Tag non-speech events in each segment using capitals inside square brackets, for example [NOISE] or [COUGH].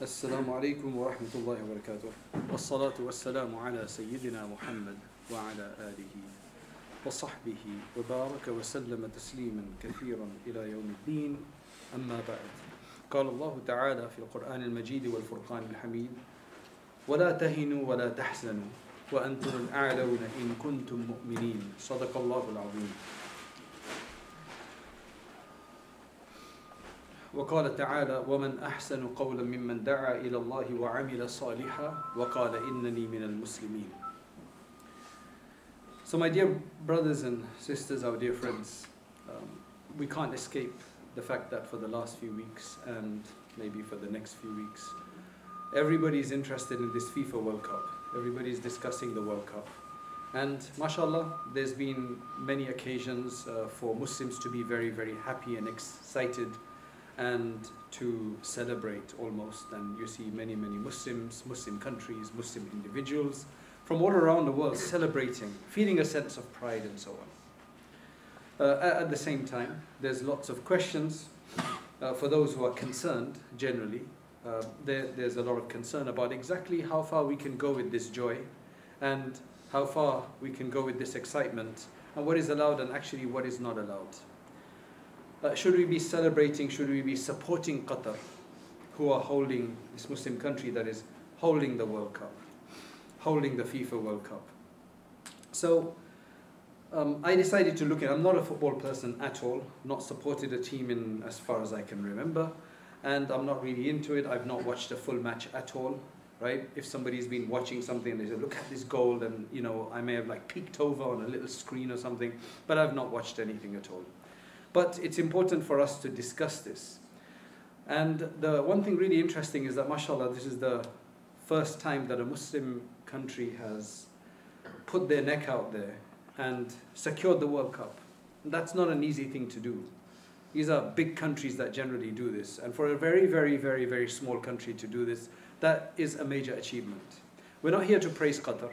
السلام عليكم ورحمة الله وبركاته. والصلاة والسلام على سيدنا محمد وعلى آله وصحبه وبارك وسلم تسليما كثيرا إلى يوم الدين. أما بعد قال الله تعالى في القرآن المجيد والفرقان الحميد ولا تهنوا ولا تحزنوا وأنتم الأعلون إن كنتم مؤمنين. صدق الله العظيم. وقال تعالى ومن أحسن قولا ممن دعا إلى الله وعمل صالحا وقال إنني من المسلمين So my dear brothers and sisters, our dear friends, um, we can't escape the fact that for the last few weeks and maybe for the next few weeks, everybody is interested in this FIFA World Cup. Everybody is discussing the World Cup. And mashallah, there's been many occasions uh, for Muslims to be very, very happy and excited and to celebrate almost. And you see many, many Muslims, Muslim countries, Muslim individuals from all around the world celebrating, feeling a sense of pride and so on. Uh, at the same time, there's lots of questions uh, for those who are concerned generally. Uh, there, there's a lot of concern about exactly how far we can go with this joy and how far we can go with this excitement and what is allowed and actually what is not allowed. Uh, should we be celebrating, should we be supporting Qatar, who are holding this Muslim country that is holding the World Cup, holding the FIFA World Cup? So um, I decided to look at. I'm not a football person at all. Not supported a team in as far as I can remember, and I'm not really into it. I've not watched a full match at all. Right? If somebody's been watching something and they say, "Look at this goal," and you know, I may have like peeked over on a little screen or something, but I've not watched anything at all. But it's important for us to discuss this. And the one thing really interesting is that, mashallah, this is the first time that a Muslim country has put their neck out there and secured the World Cup. And that's not an easy thing to do. These are big countries that generally do this. And for a very, very, very, very small country to do this, that is a major achievement. We're not here to praise Qatar.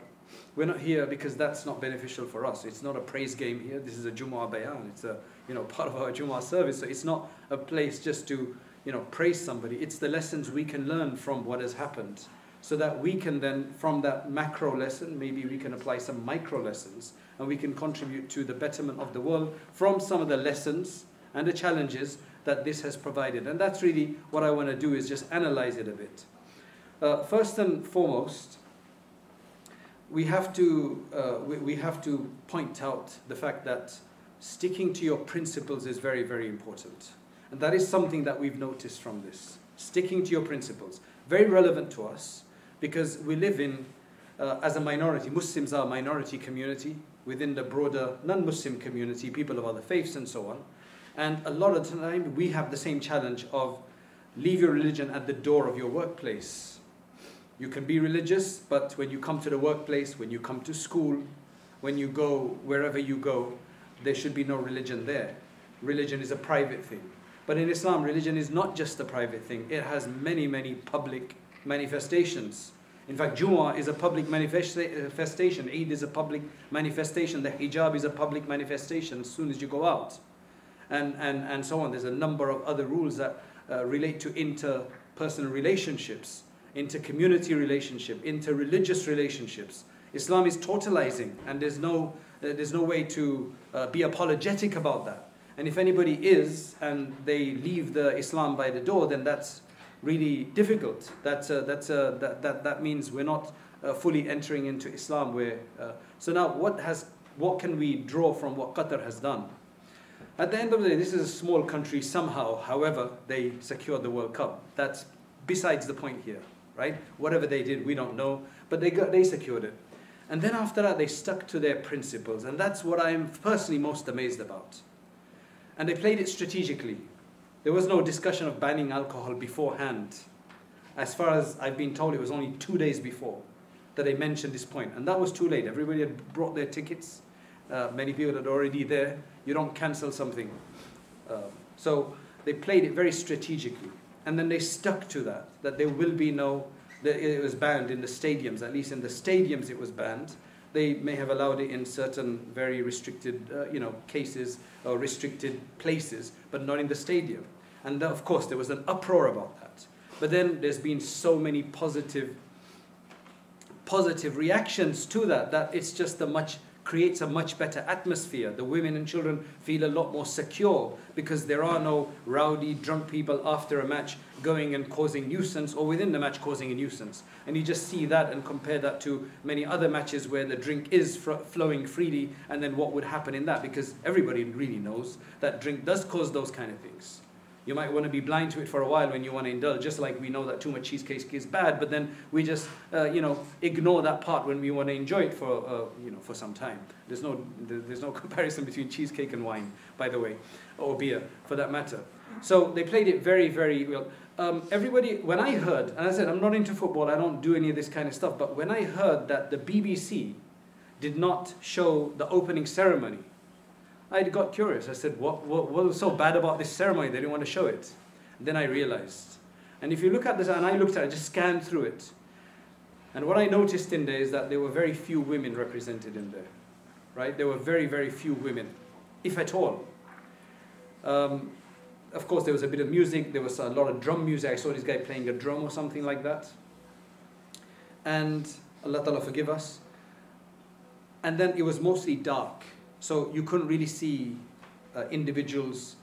We're not here because that's not beneficial for us. It's not a praise game here. This is a Jumu'ah bayan. It's a you know [LAUGHS] part of our Jumu'ah service. So it's not a place just to you know praise somebody. It's the lessons we can learn from what has happened, so that we can then from that macro lesson maybe we can apply some micro lessons and we can contribute to the betterment of the world from some of the lessons and the challenges that this has provided. And that's really what I want to do is just analyze it a bit. Uh, first and foremost we have to uh, we, we have to point out the fact that sticking to your principles is very very important. And that is something that we've noticed from this. Sticking to your principles. Very relevant to us because we live in uh, as a minority muslims are a minority community within the broader non-muslim community people of other faiths and so on. And a lot of the time we have the same challenge of leave your religion at the door of your workplace you can be religious, but when you come to the workplace, when you come to school, when you go wherever you go, there should be no religion there. Religion is a private thing. But in Islam, religion is not just a private thing, it has many, many public manifestations. In fact, Jumu'ah is a public manifestation, Eid is a public manifestation, the hijab is a public manifestation as soon as you go out. And, and, and so on. There's a number of other rules that uh, relate to interpersonal relationships into community relationship, into religious relationships. Islam is totalizing, and there's no, uh, there's no way to uh, be apologetic about that. And if anybody is, and they leave the Islam by the door, then that's really difficult. That's, uh, that's, uh, that, that, that means we're not uh, fully entering into Islam. Where, uh, so now, what, has, what can we draw from what Qatar has done? At the end of the day, this is a small country somehow, however, they secured the World Cup. That's besides the point here right? Whatever they did, we don't know, but they got they secured it. And then after that, they stuck to their principles, and that's what I'm personally most amazed about. And they played it strategically. There was no discussion of banning alcohol beforehand. As far as I've been told, it was only two days before that they mentioned this point, and that was too late. Everybody had brought their tickets. Uh, many people had already there. You don't cancel something. Uh, so they played it very strategically and then they stuck to that, that there will be no, that it was banned in the stadiums, at least in the stadiums it was banned. They may have allowed it in certain very restricted, uh, you know, cases or restricted places, but not in the stadium. And of course, there was an uproar about that. But then there's been so many positive positive reactions to that that it's just a much creates a much better atmosphere. The women and children feel a lot more secure because there are no rowdy, drunk people after a match going and causing nuisance or within the match causing a nuisance. And you just see that and compare that to many other matches where the drink is fr- flowing freely and then what would happen in that because everybody really knows that drink does cause those kind of things. You might want to be blind to it for a while when you want to indulge, just like we know that too much cheesecake is bad, but then we just, uh, you know, ignore that part when we want to enjoy it for, uh, you know, for some time. There's no, there's no [LAUGHS] comparison between cheesecake and wine, by the way, or beer, for that matter. So they played it very, very well. Um, everybody, when I heard, and I said, I'm not into football, I don't do any of this kind of stuff, but when I heard that the BBC did not show the opening ceremony, I got curious. I said, what, what, what was so bad about this ceremony? They didn't want to show it. And then I realized. And if you look at this, and I looked at it, I just scanned through it. And what I noticed in there is that there were very few women represented in there. Right? There were very, very few women, if at all. Um, of course, there was a bit of music, there was a lot of drum music. I saw this guy playing a drum or something like that. And Allah Ta'ala forgive us. And then it was mostly dark. So you couldn't really see uh, individuals.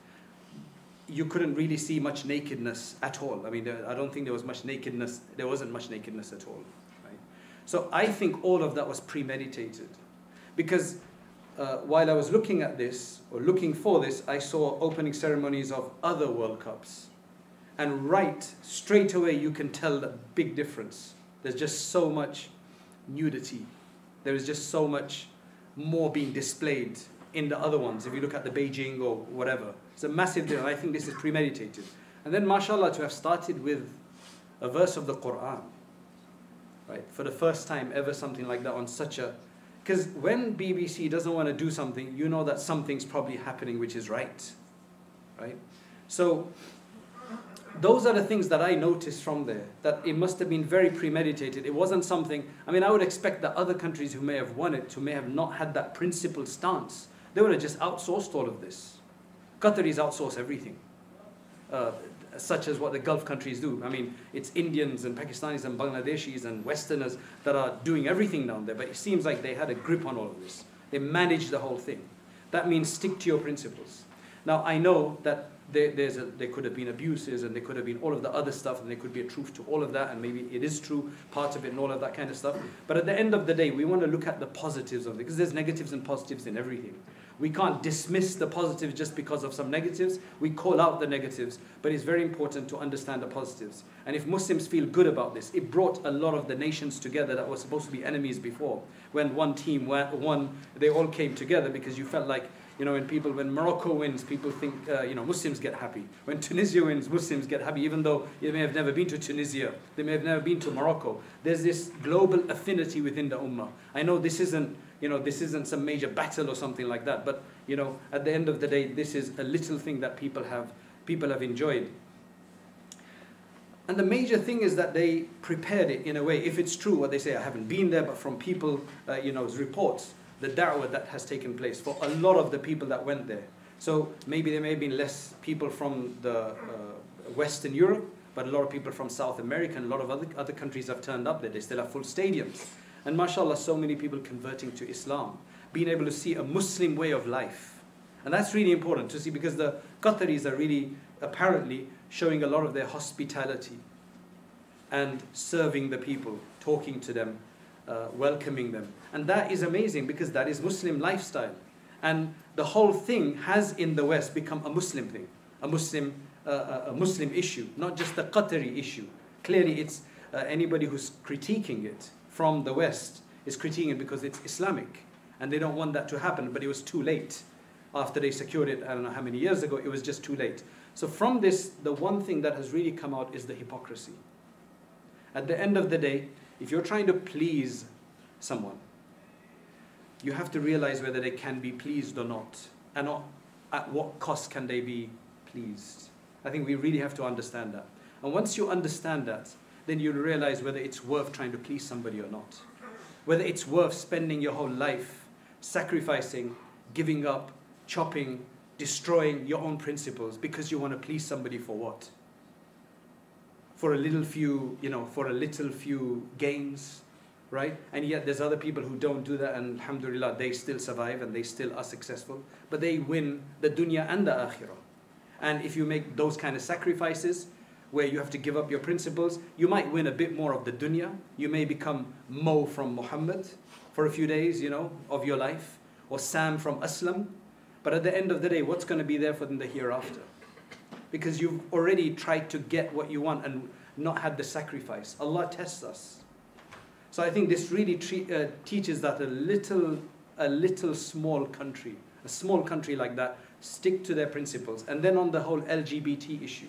You couldn't really see much nakedness at all. I mean, there, I don't think there was much nakedness. There wasn't much nakedness at all. Right? So I think all of that was premeditated, because uh, while I was looking at this or looking for this, I saw opening ceremonies of other World Cups, and right straight away you can tell the big difference. There's just so much nudity. There is just so much more being displayed in the other ones. If you look at the Beijing or whatever, it's a massive deal. I think this is premeditated. And then, mashallah, to have started with a verse of the Quran, right? For the first time ever, something like that on such a. Because when BBC doesn't want to do something, you know that something's probably happening which is right, right? So those are the things that I noticed from there, that it must have been very premeditated. It wasn't something, I mean, I would expect that other countries who may have won it, who may have not had that principled stance, they would have just outsourced all of this. Qataris outsource everything, uh, such as what the Gulf countries do. I mean, it's Indians and Pakistanis and Bangladeshis and Westerners that are doing everything down there, but it seems like they had a grip on all of this. They managed the whole thing. That means stick to your principles. Now, I know that there, there's a, there could have been abuses and there could have been all of the other stuff and there could be a truth to all of that and maybe it is true, part of it and all of that kind of stuff. But at the end of the day, we want to look at the positives of it because there's negatives and positives in everything. We can't dismiss the positives just because of some negatives. We call out the negatives, but it's very important to understand the positives. And if Muslims feel good about this, it brought a lot of the nations together that were supposed to be enemies before. When one team, one, they all came together because you felt like you know, when people, when Morocco wins, people think, uh, you know, Muslims get happy. When Tunisia wins, Muslims get happy, even though they may have never been to Tunisia, they may have never been to Morocco. There's this global affinity within the ummah. I know this isn't, you know, this isn't some major battle or something like that, but you know, at the end of the day, this is a little thing that people have, people have enjoyed. And the major thing is that they prepared it in a way, if it's true what they say, I haven't been there, but from people, uh, you know, reports, the da'wah that has taken place for a lot of the people that went there. So maybe there may have been less people from the uh, Western Europe, but a lot of people from South America and a lot of other, other countries have turned up there. They still have full stadiums. And mashallah, so many people converting to Islam, being able to see a Muslim way of life. And that's really important to see because the Qataris are really apparently showing a lot of their hospitality and serving the people, talking to them, uh, welcoming them. And that is amazing because that is Muslim lifestyle. And the whole thing has in the West become a Muslim thing, a Muslim, uh, a Muslim issue, not just a Qatari issue. Clearly, it's uh, anybody who's critiquing it from the West is critiquing it because it's Islamic. And they don't want that to happen, but it was too late. After they secured it, I don't know how many years ago, it was just too late. So, from this, the one thing that has really come out is the hypocrisy. At the end of the day, if you're trying to please someone, you have to realize whether they can be pleased or not, and at what cost can they be pleased. I think we really have to understand that. And once you understand that, then you'll realize whether it's worth trying to please somebody or not. Whether it's worth spending your whole life sacrificing, giving up, chopping, destroying your own principles because you want to please somebody for what? For a little few, you know, for a little few gains, right? And yet there's other people who don't do that, and alhamdulillah, they still survive and they still are successful, but they win the dunya and the akhirah. And if you make those kind of sacrifices, where you have to give up your principles, you might win a bit more of the dunya. You may become Mo from Muhammad for a few days, you know, of your life, or Sam from Aslam. But at the end of the day, what's going to be there for them the hereafter? Because you've already tried to get what you want and not had the sacrifice. Allah tests us. So I think this really uh, teaches that a little, a little small country, a small country like that, stick to their principles. And then on the whole LGBT issue.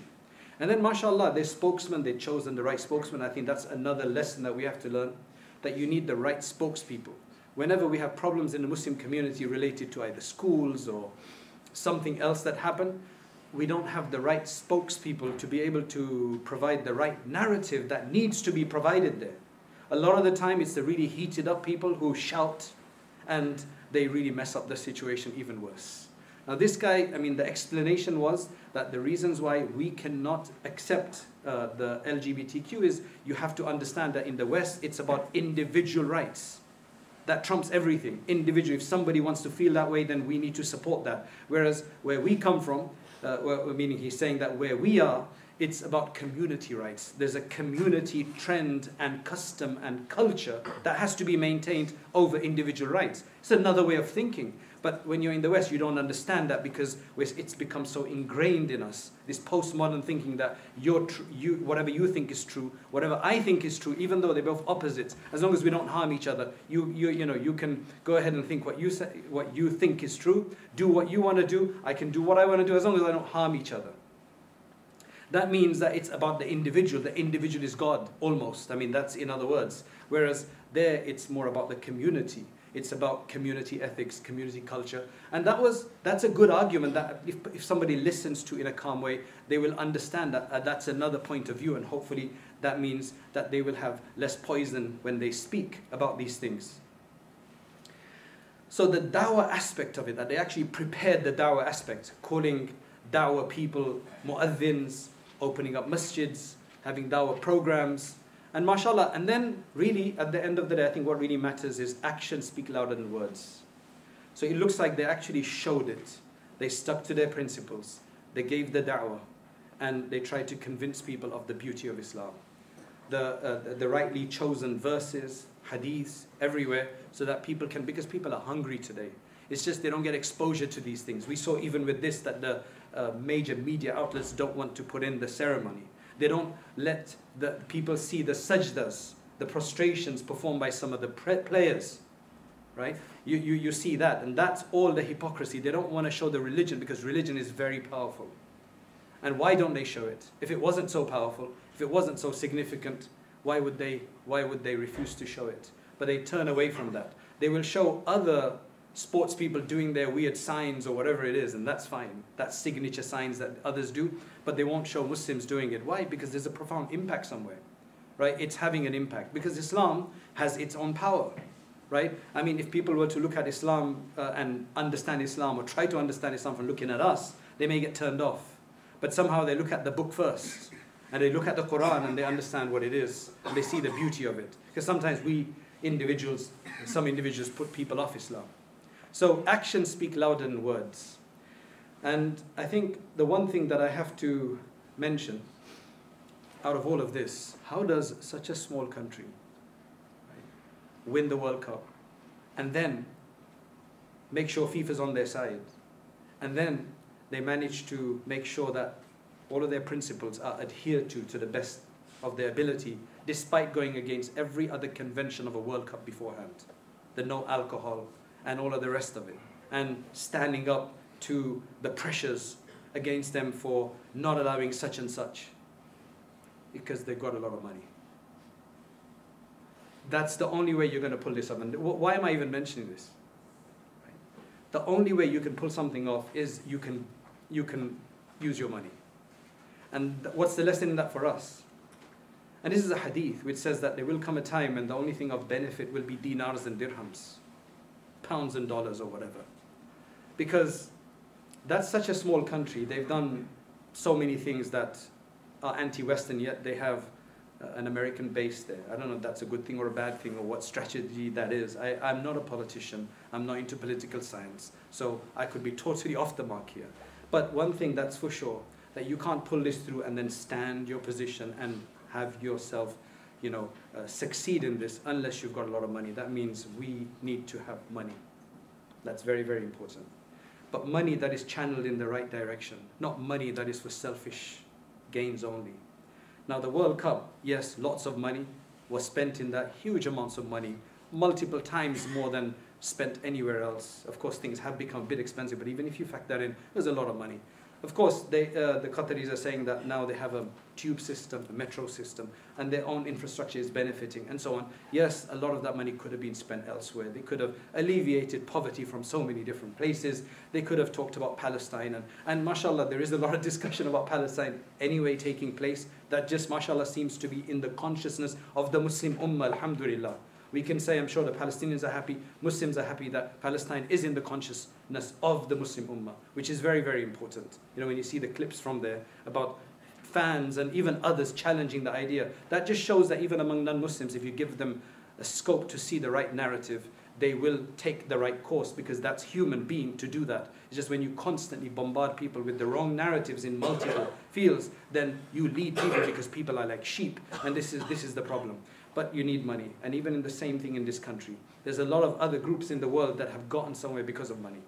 And then, mashallah, their spokesman, they've chosen the right spokesman. I think that's another lesson that we have to learn that you need the right spokespeople. Whenever we have problems in the Muslim community related to either schools or something else that happen, we don't have the right spokespeople to be able to provide the right narrative that needs to be provided there. A lot of the time, it's the really heated up people who shout and they really mess up the situation even worse. Now, this guy, I mean, the explanation was that the reasons why we cannot accept uh, the LGBTQ is you have to understand that in the West, it's about individual rights. That trumps everything. Individual. If somebody wants to feel that way, then we need to support that. Whereas where we come from, uh, meaning he's saying that where we are, it's about community rights. There's a community trend and custom and culture that has to be maintained over individual rights. It's another way of thinking. But when you're in the West, you don't understand that because it's become so ingrained in us. This postmodern thinking that tr- you, whatever you think is true, whatever I think is true, even though they're both opposites, as long as we don't harm each other, you, you, you, know, you can go ahead and think what you, say, what you think is true, do what you want to do, I can do what I want to do, as long as I don't harm each other. That means that it's about the individual. The individual is God, almost. I mean, that's in other words. Whereas there, it's more about the community it's about community ethics, community culture. And that was, that's a good argument that if, if somebody listens to in a calm way, they will understand that uh, that's another point of view. And hopefully that means that they will have less poison when they speak about these things. So the dawah aspect of it, that they actually prepared the dawah aspect, calling dawah people mu'adhins, opening up masjids, having dawah programs, and mashallah, and then really at the end of the day, I think what really matters is actions speak louder than words. So it looks like they actually showed it. They stuck to their principles. They gave the da'wah. And they tried to convince people of the beauty of Islam. The, uh, the rightly chosen verses, hadiths, everywhere, so that people can, because people are hungry today. It's just they don't get exposure to these things. We saw even with this that the uh, major media outlets don't want to put in the ceremony. They don't let the people see the sajdas, the prostrations performed by some of the players. Right? You, you, you see that, and that's all the hypocrisy. They don't want to show the religion because religion is very powerful. And why don't they show it? If it wasn't so powerful, if it wasn't so significant, why would they, why would they refuse to show it? But they turn away from that. They will show other sports people doing their weird signs or whatever it is, and that's fine. That's signature signs that others do, but they won't show Muslims doing it. Why? Because there's a profound impact somewhere, right? It's having an impact because Islam has its own power, right? I mean, if people were to look at Islam uh, and understand Islam or try to understand Islam from looking at us, they may get turned off. But somehow they look at the book first, and they look at the Quran and they understand what it is, and they see the beauty of it. Because sometimes we individuals, some individuals put people off Islam. So actions speak louder than words. And I think the one thing that I have to mention out of all of this, how does such a small country win the World Cup and then make sure FIFA's on their side and then they manage to make sure that all of their principles are adhered to to the best of their ability despite going against every other convention of a World Cup beforehand. The no alcohol, and all of the rest of it, and standing up to the pressures against them for not allowing such and such because they've got a lot of money. That's the only way you're going to pull this off. And why am I even mentioning this? The only way you can pull something off is you can, you can use your money. And what's the lesson in that for us? And this is a hadith which says that there will come a time and the only thing of benefit will be dinars and dirhams pounds and dollars or whatever. Because that's such a small country. They've done so many things that are anti-Western, yet they have uh, an American base there. I don't know if that's a good thing or a bad thing or what strategy that is. I, I'm not a politician. I'm not into political science. So I could be totally off the mark here. But one thing that's for sure, that you can't pull this through and then stand your position and have yourself, you know, uh, succeed in this unless you've got a lot of money. That means we need to have money. That's very, very important. But money that is channeled in the right direction, not money that is for selfish gains only. Now, the World Cup, yes, lots of money was spent in that, huge amounts of money, multiple times more than spent anywhere else. Of course, things have become a bit expensive, but even if you factor that in, there's a lot of money. Of course, they, uh, the Qataris are saying that now they have a tube system, a metro system, and their own infrastructure is benefiting, and so on. Yes, a lot of that money could have been spent elsewhere. They could have alleviated poverty from so many different places. They could have talked about Palestine, and, and mashallah, there is a lot of [LAUGHS] discussion about Palestine anyway taking place. That just, mashallah, seems to be in the consciousness of the Muslim ummah, alhamdulillah. We can say, I'm sure the Palestinians are happy, Muslims are happy that Palestine is in the consciousness of the Muslim Ummah, which is very, very important. You know, when you see the clips from there about fans and even others challenging the idea, that just shows that even among non Muslims, if you give them a scope to see the right narrative, they will take the right course because that's human being to do that. It's just when you constantly bombard people with the wrong narratives in multiple fields, then you lead people because people are like sheep, and this is this is the problem but you need money. And even in the same thing in this country, there's a lot of other groups in the world that have gotten somewhere because of money.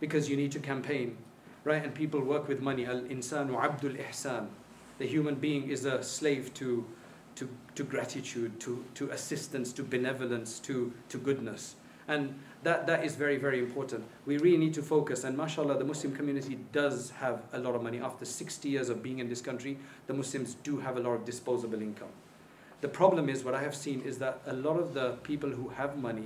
Because you need to campaign, right? And people work with money. Al insanu abdul ihsan. The human being is a slave to, to, to gratitude, to, to assistance, to benevolence, to, to goodness. And that, that is very, very important. We really need to focus. And mashallah, the Muslim community does have a lot of money. After 60 years of being in this country, the Muslims do have a lot of disposable income. The problem is what I have seen is that a lot of the people who have money,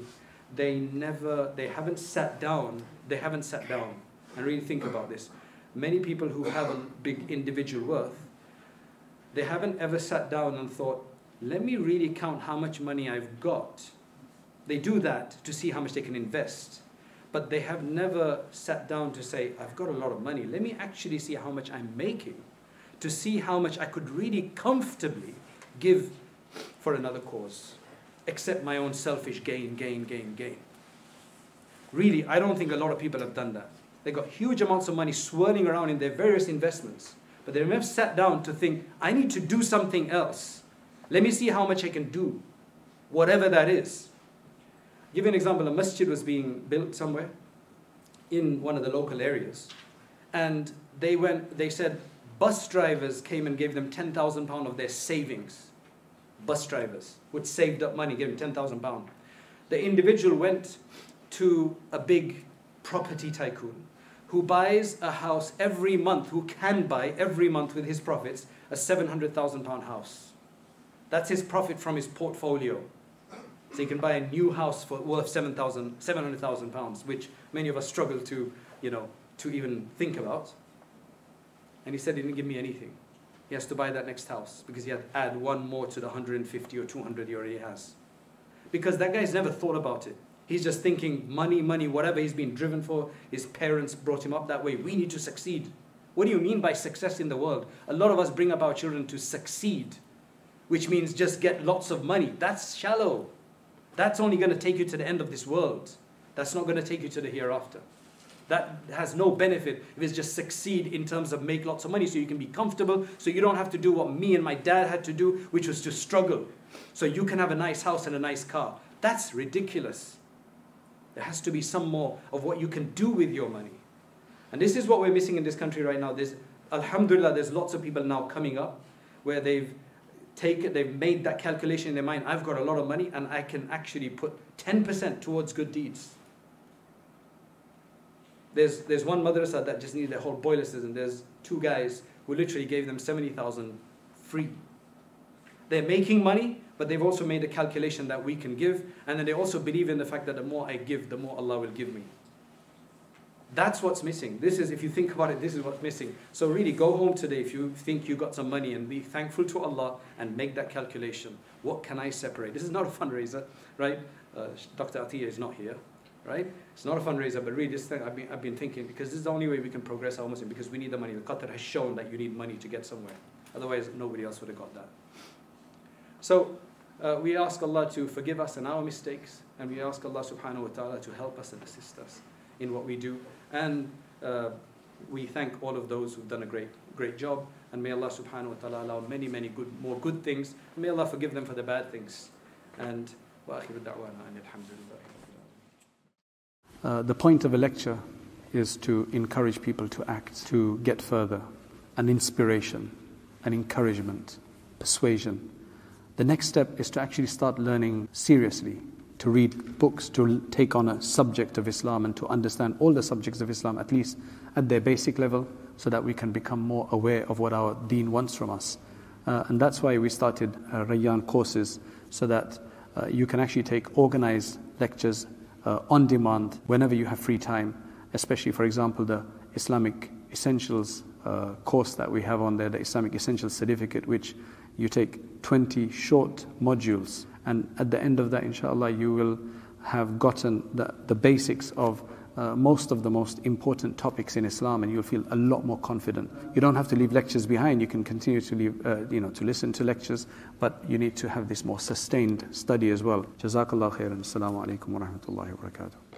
they never, they haven't sat down, they haven't sat down and really think about this. Many people who have a big individual worth, they haven't ever sat down and thought, let me really count how much money I've got. They do that to see how much they can invest. But they have never sat down to say, I've got a lot of money. Let me actually see how much I'm making. To see how much I could really comfortably give for another cause, except my own selfish gain, gain, gain, gain. Really, I don't think a lot of people have done that. They got huge amounts of money swirling around in their various investments, but they never sat down to think, I need to do something else. Let me see how much I can do, whatever that is. I'll give you an example a masjid was being built somewhere in one of the local areas, and they went, they said, bus drivers came and gave them 10,000 pounds of their savings bus drivers who'd saved up money, gave him 10,000 pounds. The individual went to a big property tycoon who buys a house every month, who can buy every month with his profits a 700,000 pound house. That's his profit from his portfolio. So he can buy a new house for worth 700,000 pounds, which many of us struggle to, you know, to even think about. And he said he didn't give me anything. He has to buy that next house because he had to add one more to the 150 or 200 he already has. Because that guy's never thought about it. He's just thinking money, money, whatever he's been driven for. His parents brought him up that way. We need to succeed. What do you mean by success in the world? A lot of us bring up our children to succeed, which means just get lots of money. That's shallow. That's only going to take you to the end of this world. That's not going to take you to the hereafter that has no benefit if it's just succeed in terms of make lots of money so you can be comfortable, so you don't have to do what me and my dad had to do, which was to struggle. So you can have a nice house and a nice car. That's ridiculous. There has to be some more of what you can do with your money. And this is what we're missing in this country right now. There's, Alhamdulillah, there's lots of people now coming up where they've taken, they've made that calculation in their mind. I've got a lot of money and I can actually put 10% towards good deeds. There's, there's one madrasa that just needed a whole boiler system. There's two guys who literally gave them 70,000 free. They're making money, but they've also made a calculation that we can give, and then they also believe in the fact that the more I give, the more Allah will give me. That's what's missing. This is, if you think about it, this is what's missing. So really, go home today if you think you got some money and be thankful to Allah and make that calculation. What can I separate? This is not a fundraiser, right? Uh, Dr. Atiyah is not here right? It's not a fundraiser, but really this thing I've been, I've been thinking because this is the only way we can progress our Muslim because we need the money. The Qatar has shown that you need money to get somewhere. Otherwise, nobody else would have got that. So, uh, we ask Allah to forgive us and our mistakes, and we ask Allah subhanahu wa ta'ala to help us and assist us in what we do. And uh, we thank all of those who've done a great, great job, and may Allah subhanahu wa ta'ala allow many, many good, more good things. May Allah forgive them for the bad things. And uh, the point of a lecture is to encourage people to act, to get further, an inspiration, an encouragement, persuasion. The next step is to actually start learning seriously, to read books, to take on a subject of Islam and to understand all the subjects of Islam, at least at their basic level, so that we can become more aware of what our deen wants from us. Uh, and that's why we started uh, Rayyan courses, so that uh, you can actually take organized lectures uh, on demand whenever you have free time, especially, for example, the Islamic Essentials uh, course that we have on there, the Islamic Essentials Certificate, which you take 20 short modules. And at the end of that, inshallah, you will have gotten the, the basics of uh, most of the most important topics in Islam, and you'll feel a lot more confident. You don't have to leave lectures behind. You can continue to leave, uh, you know, to listen to lectures, but you need to have this more sustained study as well. Jazakallah khairan. Assalamu alaikum wa rahmatullahi wa barakatuh.